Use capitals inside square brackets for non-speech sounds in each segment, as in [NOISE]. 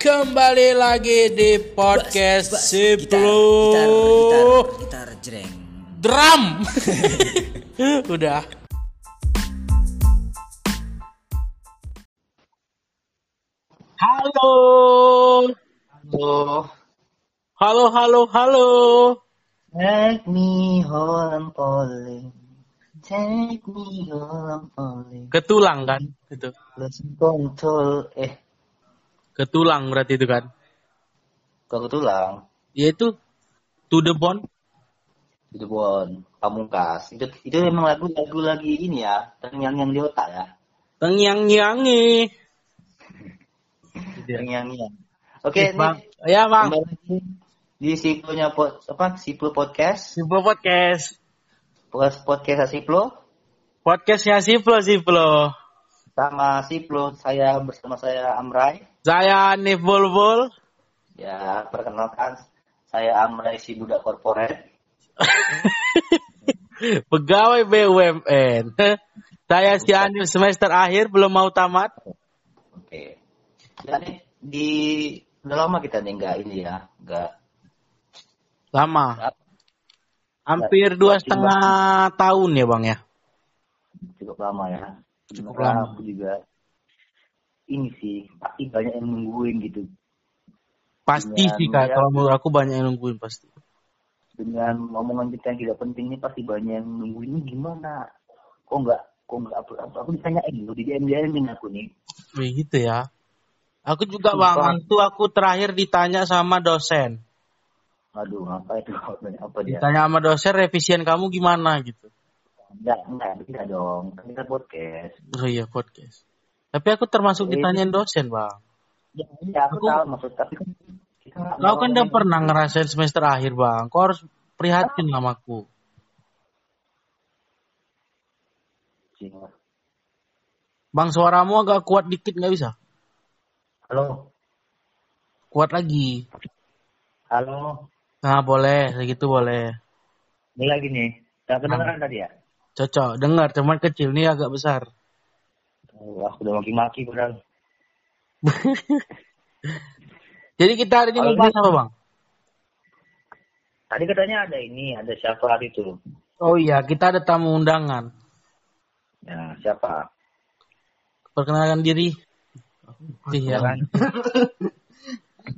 Kembali lagi di podcast Bas, Siplu gitar, gitar, gitar, gitar jreng. Drum. [LAUGHS] Udah. Halo. Halo. Halo, halo, halo. Take me home calling. Take me home calling. Ketulang kan? Itu. Let's control. Eh, Ketulang berarti itu kan? kau tulang. Yaitu to the bone. Itu bon. Pamungkas. Itu itu memang lagu-lagu lagi ini ya. Yang yang di otak ya. Tengyang. Yang yang yang. Oke, Bang. nih. Ya, Bang. Kembali lagi di Siplonya pod, apa? Siplo Podcast. Siplo podcast. Podcast podcast Siplo. Podcastnya Siplo, Siplo. Sama Siplo, saya bersama saya Amrai. Saya Nif Bulbul. Ya, perkenalkan saya Amrai si budak korporat. [LAUGHS] Pegawai BUMN. [LAUGHS] Saya si Anif semester akhir belum mau tamat. Oke. Jadi di udah lama kita nih nggak ini ya, nggak Lama. Hampir dua setengah tahun ya bang ya. cukup lama ya. Cukup lama. Aku juga ini sih pasti banyak yang nungguin gitu Pasti Dengan sih kak. ya. Kalau menurut aku banyak yang nungguin pasti. dengan omongan kita yang tidak penting ini pasti banyak yang nungguin ini gimana? Kok nggak kok nggak upload upload? Aku ditanyain loh di DM DM aku nih. Wih, gitu ya. Aku juga Sumpah. bang. Itu aku terakhir ditanya sama dosen. Aduh apa itu [LAUGHS] apa dia? Ditanya sama dosen revisian kamu gimana gitu. Enggak enggak tidak dong. Kan kita podcast. Oh iya podcast. Tapi aku termasuk Eh. ditanyain dosen bang. Ya, ya aku, Aku- tahu maksud tapi kan kita Kau kan udah pernah ngerasain semester akhir bang. Kau harus prihatin sama aku. Bang suaramu agak kuat dikit nggak bisa? Halo, Kuat lagi. halo. Nah boleh, segitu boleh. Ini lagi nih. Tak kedengeran tadi ya? Cocok. Dengar, cuman kecil nih agak besar. Oh, aku udah maki-maki padahal. [LAUGHS] Jadi kita hari ini mau bahas apa bang? Tadi katanya ada ini, ada siapa hari itu? Oh iya, kita ada tamu undangan. Ya, siapa? Perkenalkan diri. Iya kan?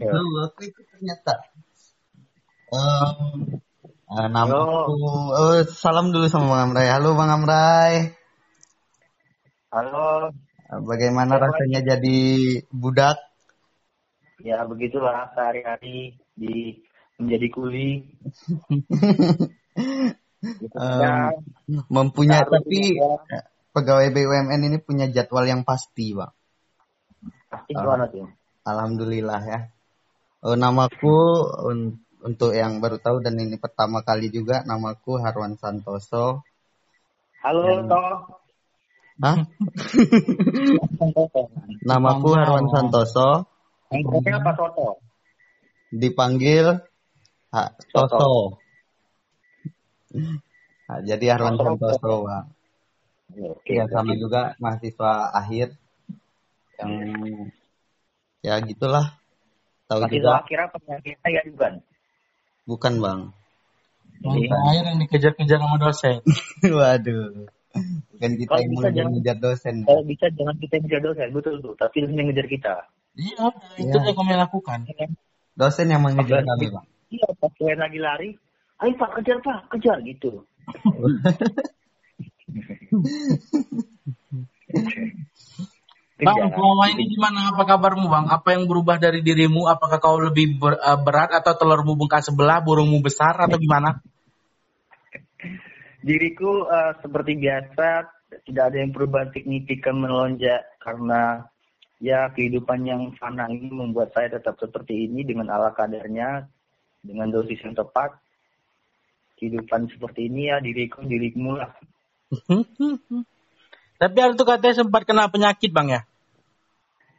Ya. [LAUGHS] Halo, aku itu ternyata. Um, uh, nama Halo. aku, oh, salam dulu sama Bang Amrai. Halo Bang Amrai. Halo. Uh, Bagaimana Siapa rasanya jadi budak? Ya, begitulah sehari-hari di menjadi kuli. [LAUGHS] Gitu. Um, Ya, mempunyai Harus tapi uh, pegawai BUMN ini punya jadwal yang pasti, Bang. pasti tuh? Alhamdulillah ya. Oh, namaku untuk yang baru tahu dan ini pertama kali juga namaku Harwan Santoso. Halo, Dan- Toh. Hah? [LAUGHS] Namaku Harwan Harwan. Santoso. Yang apa Soto? dipanggil Ha, Toto. Toso. Nah, jadi Harwan Toto. Santoso, Bang. Oke, Ya, sama juga mahasiswa akhir yang ya gitulah. Tahu Masih juga akhir apa kita ya bukan? Bukan, Bang. Yang terakhir yang dikejar-kejar sama dosen. [LAUGHS] Waduh. Bukan kita Kalau yang bisa jangan- mengejar dosen. Kalau bisa jangan kita yang ngejar dosen, betul tuh. Tapi dosen yang ngejar kita. Iya, itu Iya. yang kami lakukan. Dosen yang mengejar kami, Bang. Iya, pas kalian lagi lari, ayo pak kejar pak, kejar gitu. [LAUGHS] Bang, Kejar. selama ini gimana apa kabarmu bang? Apa yang berubah dari dirimu? Apakah kau lebih ber- eh, berat atau telurmu bengkak sebelah, burungmu besar atau gimana? [LAUGHS] Diriku eh, seperti biasa, tidak ada yang perubahan signifikan melonjak karena ya kehidupan yang fana ini membuat saya tetap seperti ini dengan ala kadarnya, dengan dosis yang tepat. Kehidupan seperti ini ya diriku, dirimu lah. [LAUGHS] Tapi itu katanya sempat kena penyakit bang ya?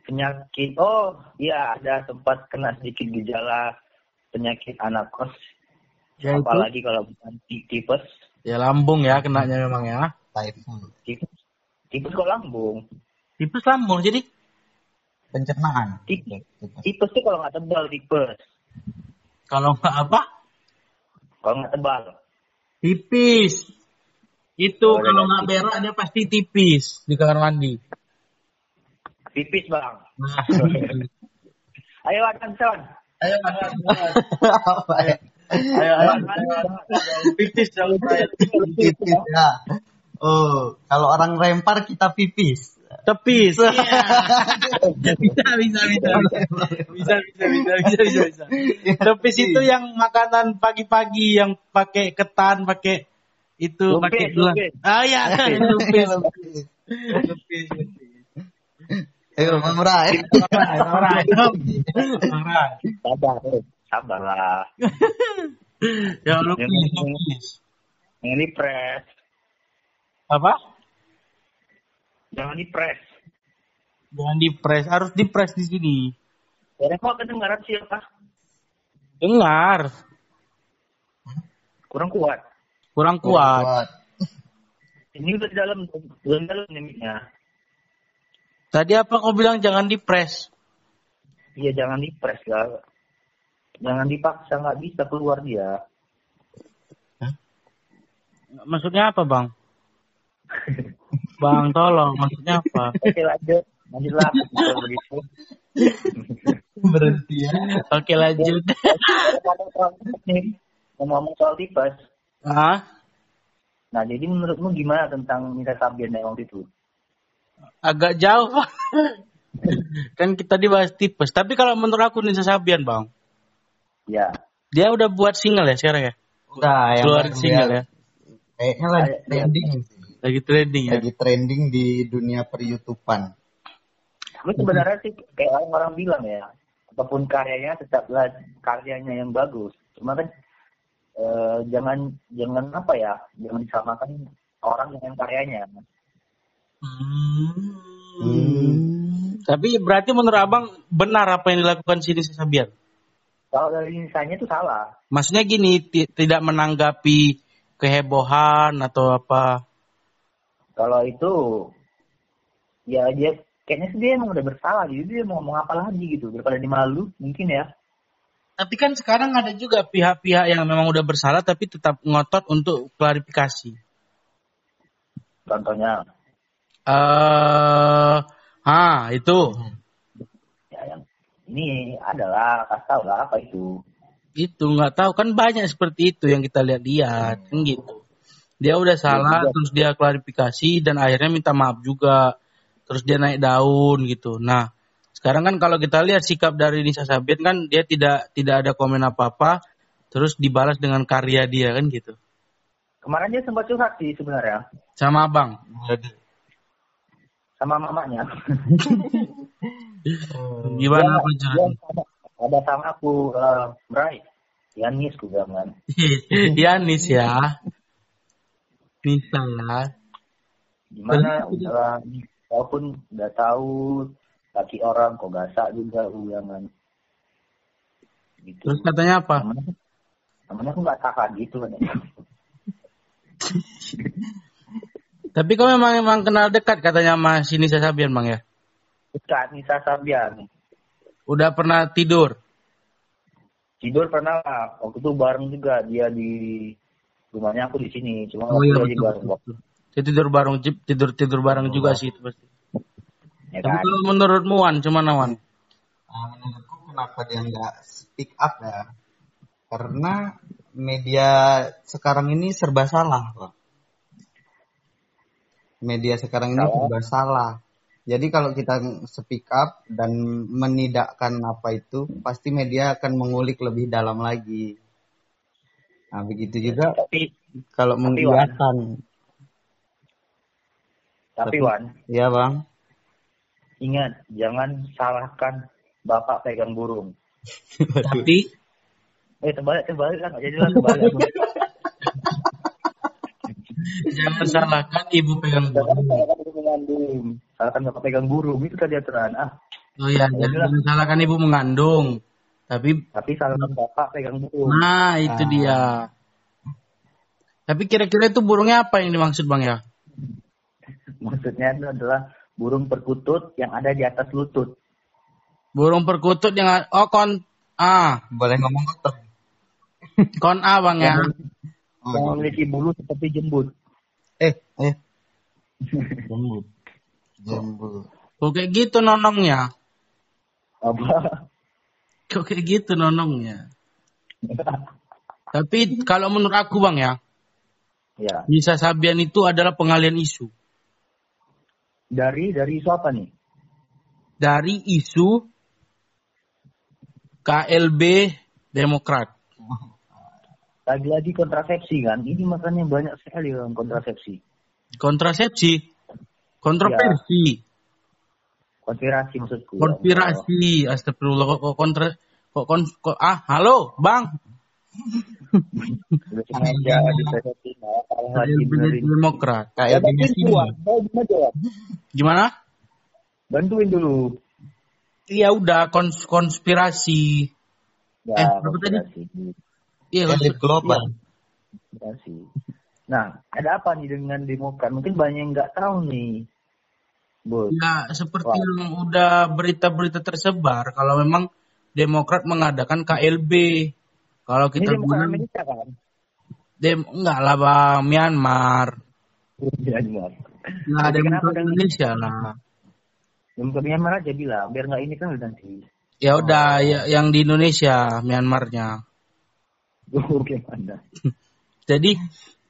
Penyakit, oh iya ada sempat kena sedikit gejala penyakit anak kos. Yaitu? Apalagi kalau bukan ti- tipes. Ya lambung ya kenanya memang ya. Typhoon. Tipes, tipes kok lambung. Tipes lambung jadi pencernaan. Tipes. Tipes tuh kalau nggak tebal tipes. Kalau nggak apa? Kalau nggak tebal. Tipis. Itu Oh, kalau nggak berak dia pasti tipis di kamar mandi. Tipis bang. [LAUGHS] Ayo Anson. ayo, ayo, ayo, Apa ya? ayo, ayo, ayo. Tipis dong, Brian. Pipis ya. Oh, kalau orang rempar kita pipis. Tepis. [LAUGHS] Bisa, bisa, bisa. Bisa, bisa, bisa, bisa, bisa, bisa. Tepis itu yang makanan pagi-pagi yang pakai ketan, pakai itu pakai gula. Ah ya, lupis. Pipis. Lupis. Ayo, Bang. Alright. Alright. Sabar. eh. Sabar lah. [LAUGHS] Ya. Yang ini press. Apa? Jangan di press. Jangan dipres, harus dipres di sini. Ya, kok kedengaran siapa? Dengar, Kurang kuat. kurang kuat. Ini udah di dalam, udah di dalam mic-nya. Tadi apa kau bilang jangan dipres? Iya jangan di press lah. Jangan dipaksa nggak bisa keluar dia. Maksudnya apa, Bang? Bang, tolong, maksudnya apa? Oke lanjut. Lanjutlah kalau begitu. Berhenti ya. Oke, lanjut. Nih, ngomong soal tipes. Ah, Nah, jadi menurutmu gimana tentang Nisa Sabian yang waktu itu? Agak jauh, [LAUGHS] kan kita dibahas tipes. Tapi kalau menurut aku Nisa Sabian, Bang, Ya, dia udah buat single ya sekarang ya? Udah, yang Keluarin baru single dia- ya? Kayaknya lagi Iya. trending sih. Lagi trending ya? Lagi trending di dunia per-YouTubean. tapi sebenarnya sih kayak orang-orang bilang ya, apa pun karyanya tetaplah karyanya yang bagus. Cuma kan eh, jangan jangan apa ya, jangan disamakan orang dengan karyanya. Hmm. Tapi berarti menurut Abang benar apa yang dilakukan si Nisa Sabian? Kalau dari misalnya itu salah. Maksudnya gini, ti- tidak menanggapi kehebohan atau apa? Kalau itu ya dia kayaknya sih dia emang udah bersalah jadi dia mau ngomong apa lagi gitu daripada dimalu mungkin ya. Tapi kan sekarang ada juga pihak-pihak yang memang udah bersalah tapi tetap ngotot untuk klarifikasi. Contohnya Eh, ah itu, ya yang ini adalah kasih tahu lah apa itu. itu nggak tahu kan banyak seperti itu yang kita lihat-lihat kan gitu. Dia udah salah, juga. terus dia klarifikasi dan akhirnya minta maaf juga, terus dia naik daun gitu. Nah, sekarang kan kalau kita lihat sikap dari Nisa Sabian kan dia tidak tidak ada komen apa-apa, terus dibalas dengan karya dia kan gitu. Kemarin dia sempat curhat sih sebenarnya Sama abang. Sama mamanya. [LAUGHS] Gimana dia curhatnya? sama- ada sama aku eh Bray. Yanis gue bilang kan. [LAUGHS] Yanis ya. Nisa ya. Gimana udah walaupun udah tahu kaki orang kok gasak juga gue bilang kan. Gitu. Terus katanya apa? namanya namanya aku nggak tahan gitu kan [LAUGHS] Tapi kau memang memang kenal dekat katanya sama si Nisa Sabian bang ya. Bukan Nisa Sabian Udah pernah tidur. tidur pernah lah. waktu itu bareng juga dia di rumahnya aku di sini cuma Oh waktu iya betul. bareng betul. Dia tidur bareng tidur tidur bareng juga sih itu pasti. ya Tapi kan kalau menurutmu Wan, cuma Wan? Nah, menurutku kenapa dia nggak speak up ya? Karena media sekarang ini serba salah, Pak. Media sekarang ini serba salah. Jadi kalau kita speak up dan menidakkan apa itu, pasti media akan mengulik lebih dalam lagi. Nah, begitu juga tapi kalau Tapi, mengiyakan. tapi Wan Ya, Bang. ingat jangan salahkan bapak pegang burung Tapi eh terbalik terbalik lah nggak jadi lah terbalik [LAUGHS] jangan salahkan ibu pegang Jangan burung. salahkan salahkan bapak pegang burung itu tadi aturan ah Oh iya, jangan salahkan ibu mengandung. Tapi tapi salahkan bapak pegang burung nah itu Ah. dia. Tapi kira-kira itu burungnya apa yang dimaksud bang ya? maksudnya itu adalah burung perkutut yang ada di atas lutut Burung perkutut yang oh kon ah Boleh ngomong kotor. kon A bang ya. Oh, Yang memiliki bulu seperti jembut. Eh, eh. Jembut. Jembut. Kok kayak gitu nonongnya? Apa? Kok kayak gitu nonongnya? Tapi kalau menurut aku bang ya, ya. Nisa Sabian itu adalah pengalian isu. Dari dari isu apa nih? Dari isu KLB Demokrat. Lagi-lagi kontrasepsi kan? Ini makanya banyak sekali orang kontrasepsi. Kontrasepsi. Kontroversi. Konspirasi maksudku. ya Konspirasi. Astagfirullah kok, kok kontra kok, kon, kok ah halo bang sengaja KLB benerin. Demokrat Ya, Kayak gimana Bantuin dulu. iya udah kons konspirasi Ya, Eh, apa tadi? Iya Elit global. Konspirasi. Nah, ada apa nih dengan Demokrat? Mungkin banyak yang nggak tahu nih. Bu, ya seperti Wah. yang udah berita-berita tersebar kalau memang Demokrat mengadakan KLB kalau ini kita Demokrat bilang Amerika kan? dem enggak lah bang Myanmar Myanmar. nah Jadi Demokrat dengan- Indonesia lah Demokrat Myanmar aja bilang, biar nggak ini kan udah nanti. ya udah ya, yang di Indonesia Myanmarnya Jadi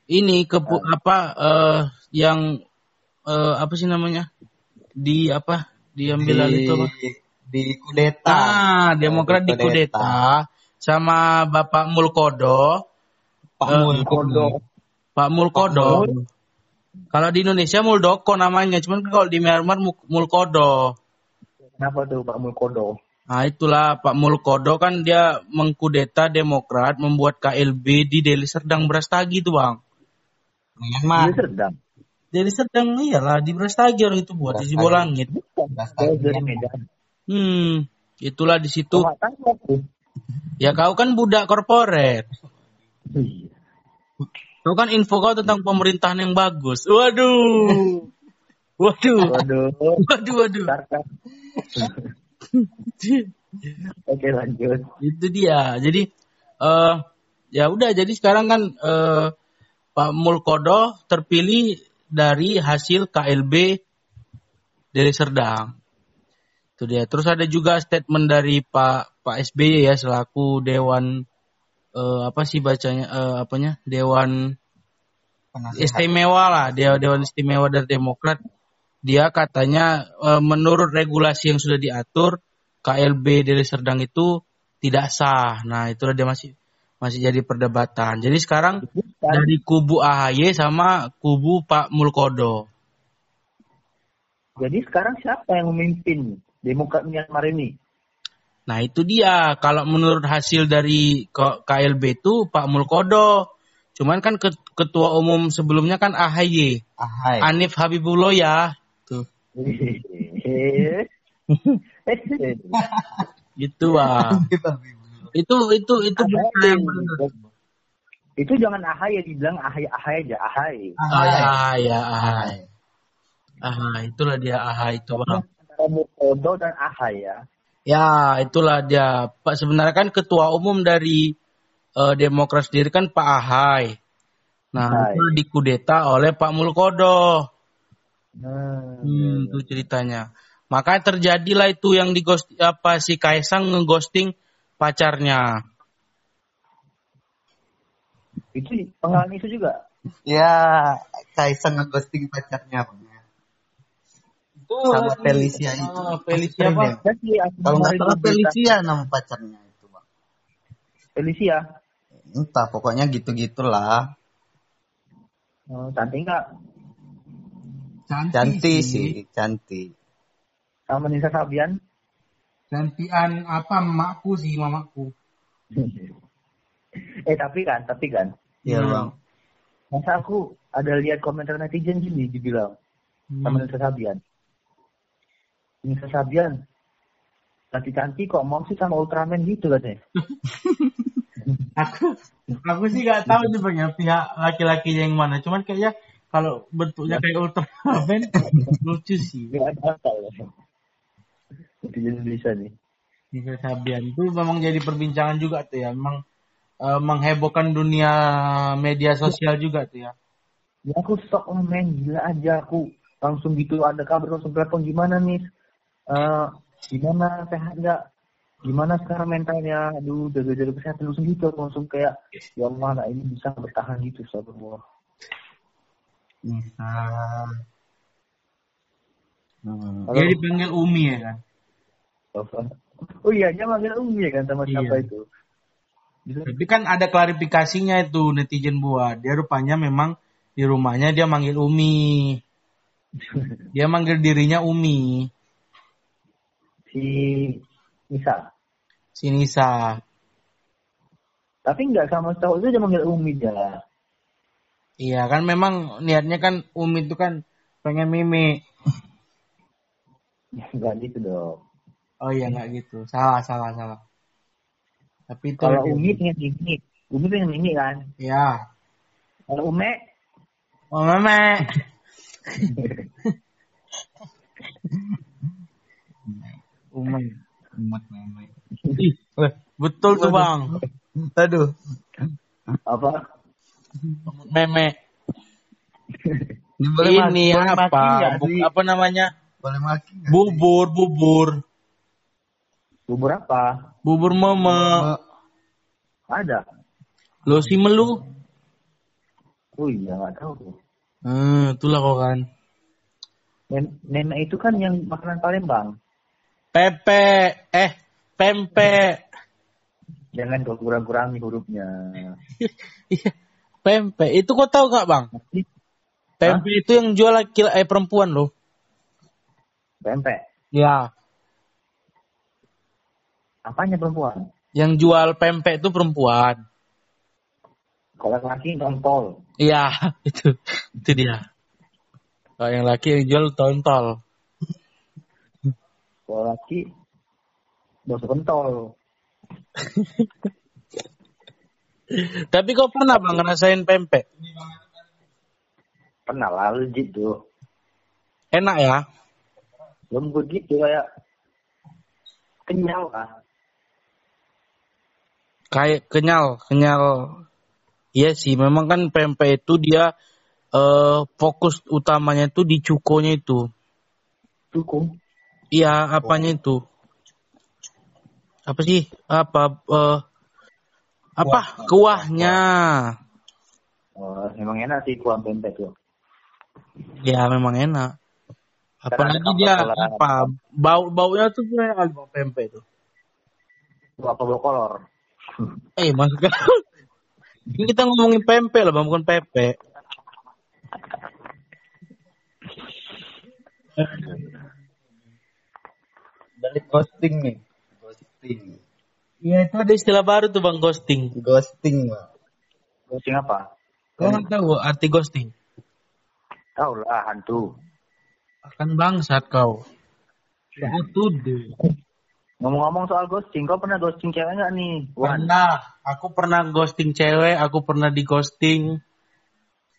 ini kepu apa eh, yang eh, apa sih namanya? Di apa? Diambil alih itu apa? di kudeta. Ah, Demokrat di kudeta sama Bapak Mulkodo, Pak Eh, Mulkodo. Pak Mulkodo. Kalau di Indonesia Muldoko namanya, cuman kalau di Myanmar Mu- Mulkodo. Kenapa tuh Pak Mulkodo? Nah itulah Pak Mulkodo kan dia mengkudeta Demokrat membuat KLB di Deli Serdang Brastagi tuh bang. Myanmar. Dia sedang. Deli Serdang iyalah di Brastagi orang itu buat di Sibolangit. Hmm, itulah di situ. Ya kau kan budak korporat. Iya. Kau kan info kau tentang pemerintahan yang bagus. Waduh. [LAUGHS] Waduh. Waduh. Waduh, waduh. [LAUGHS] Oke lanjut. Itu dia. Jadi eh ya udah jadi sekarang kan eh Pak Mulkodo terpilih dari hasil KLB dari Serdang. Itu dia. Terus ada juga statement dari Pak Pak SBY ya selaku dewan eh, apa sih bacanya eh, apanya? Dewan Penasehat. istimewa lah dia dewan istimewa dari Demokrat dia katanya eh, menurut regulasi yang sudah diatur KLB Deli Serdang itu tidak sah. Nah itulah dia masih masih jadi perdebatan. Jadi sekarang dari kubu AHY sama kubu Pak Mulkodo. Jadi sekarang siapa yang memimpin Demokrat Myanmar ini? nah itu dia. Kalau menurut hasil dari KLB itu Pak Mulkodo. Cuman kan ket- ketua umum sebelumnya kan AHY Ahai. Anif Habibullah ya gitu ah itu itu itu itu jangan ahai ya dibilang ahai ahai aja ahai. Ah, ya, ya, ahai. Ahai, itulah dia ahai itu bang. Dan ahai ya. Ya, itulah dia. Pak sebenarnya kan ketua umum dari eh, Demokrat sendiri kan Pak Ahai. Nah, Ahai. itu dikudeta oleh Pak Mulkodo. Hmm. Hmm, itu ceritanya. Makanya terjadilah itu yang di apa si Kaisang ngeghosting pacarnya. Itu pengalaman isu juga. Ya, Kaisang ngeghosting pacarnya. Bang. Sama Felicia itu. Ah, Felicia apa? Jadi aku Kalau nggak salah Felicia nama pacarnya itu, Bang. Felicia. Entah, pokoknya gitu-gitulah. Oh, cantik nggak? Cantik sih, cantik. Sama Nisa Sabian. Cantian apa makku sih mamaku. [LAUGHS] eh tapi kan, tapi kan. Iya, Hmm. Bang. Masa aku ada lihat komentar netizen gini dibilang sama Hmm. Nisa Sabian. Nisa Sabian cantik-cantik kok mau sih sama Ultraman gitu katanya. [LAUGHS] Aku aku sih nggak tahu nih pihak laki-laki yang mana. Cuman kayaknya kalau bentuknya kayak Ultraman lucu sih. Gak ada akal ya. Netizen Indonesia nih. Nisa Sabian itu memang jadi perbincangan juga tuh ya. Memang eh, menghebohkan dunia media sosial juga tuh ya. Ya aku shock oh, men, gila aja aku langsung gitu ada kabar langsung telepon gimana nih? Eh gimana sehat nggak? Gimana sekarang mentalnya? Aduh, jaga-jaga kesehatan langsung gitu langsung kayak ya Allah anak ini bisa bertahan gitu Allah. Nisa. Hmm. Dia dipanggil Umi ya kan. Oh iya, dia manggil Umi ya kan sama Iya. siapa itu? Tapi kan ada klarifikasinya itu netizen buat. Dia rupanya memang di rumahnya dia manggil Umi. [LAUGHS] Dia manggil dirinya Umi. si Nisa. Si Nisa. Tapi nggak sama setahu itu dia manggil Umi dia. Iya kan memang niatnya kan Umi itu kan pengen mimi. Nggak gitu dong. Oh iya nggak gitu. Salah salah salah. Tapi itu Kalau Umi pengen ini, Umi pengen ini kan. Ya. Kalau Ume, Oh [LAUGHS] meme. Umi. Umat mama. Ih, betul tuh bang. Aduh. apa? Meme. Ini [LAUGHS] boleh Ini boleh maki apa? nggak Bu- apa namanya? Boleh maki? Bubur, bubur. Bubur apa? Bubur mama. Ma- Ada. Lo si melu. Oh iya nggak tahu tuh. Hmm, itulah kok kan. Nen- Nenek itu kan yang makanan Palembang. Pepe, eh, pempe. Jangan kau kurang-kurangi hurufnya. [LAUGHS] Iya, pempe. Itu kau tahu nggak bang? Pempe itu yang jual laki eh perempuan loh. Pempek. Ya, Apanya perempuan? yang jual pempe itu perempuan. Kalau laki kontol. Iya, [LAUGHS] itu, itu dia. Kalau yang laki yang jual tontol. Kalau laki bos kontol. [LAUGHS] Tapi kau pernah bang ngerasain pempe? Pernah lah legit tuh. Enak ya? Lembut gitu kayak kenyal lah. Kayak kenyal, kenyal. Iya sih, memang kan pempe itu dia eh fokus utamanya itu di cukonya itu. Cukup. Iya, apanya itu? Apa sih? Apa eh apa? Kuahnya. Oh, memang enak sih kuah pempek tuh. Ya, memang enak. Apalagi dia apa? Bau baunya tuh kayak bau pempe itu. Tuh apa bau kolor? Eh, maksudnya [LAUGHS] ini kita ngomongin pempe lah, Bang, bukan pepe. Balik ghosting nih. Ghosting. Iya, itu ada istilah baru tuh, Bang, ghosting. Ghosting, Bang. Kucing apa? Kau nggak tahu arti ghosting? Tahu lah hantu. Akan bangsat kau. Satu deh. Ngomong-ngomong soal ghosting, kau pernah ghosting cewek nggak nih? Wan. Pernah. Aku pernah ghosting cewek, aku pernah di ghosting.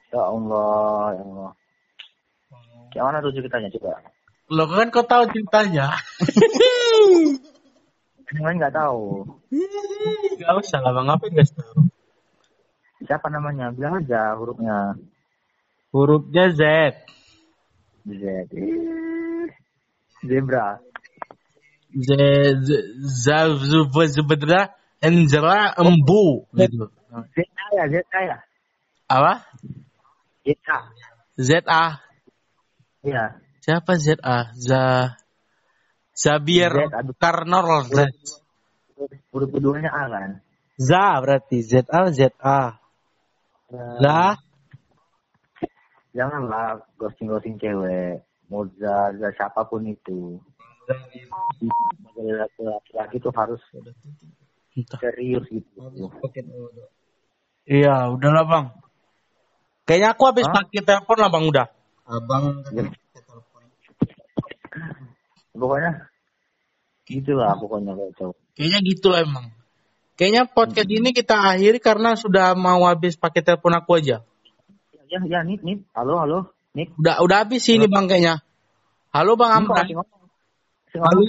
Ya Allah, ya Allah. Yang mana tuh ceritanya coba? Lo kan kau tahu ceritanya. [LAUGHS] Yang lain nggak tahu. Gak usah lah bang, apa nggak tahu. Siapa namanya? Bilang aja hurufnya. Hurufnya Z. Z. Zebra. Z, Z, Z, Z, Zebedra, Enzra, Embu. Gitu. Z ya, Z ya. Apa? Z A. Z A. Iya. Siapa Z A? Za, Aduh. Karnor. Huruf keduanya A kan? Za berarti Z A Z A. Za. Janganlah ghosting-ghosting cewek. Moza, Za, siapa pun itu. Laki-laki tuh harus Entah. serius gitu. Iya, udahlah bang. Kayaknya aku habis pakai telepon lah bang udah. Abang Ya. Pokoknya gitulah pokoknya kayak cowok. Kayaknya gitu lah emang. Kayaknya podcast ini kita akhiri karena sudah mau habis pakai telepon aku aja. Ya, ya, Nik, Nik. Halo, halo. Nik. Udah udah habis sih ini bang kayaknya. Halo bang Amran. Halo.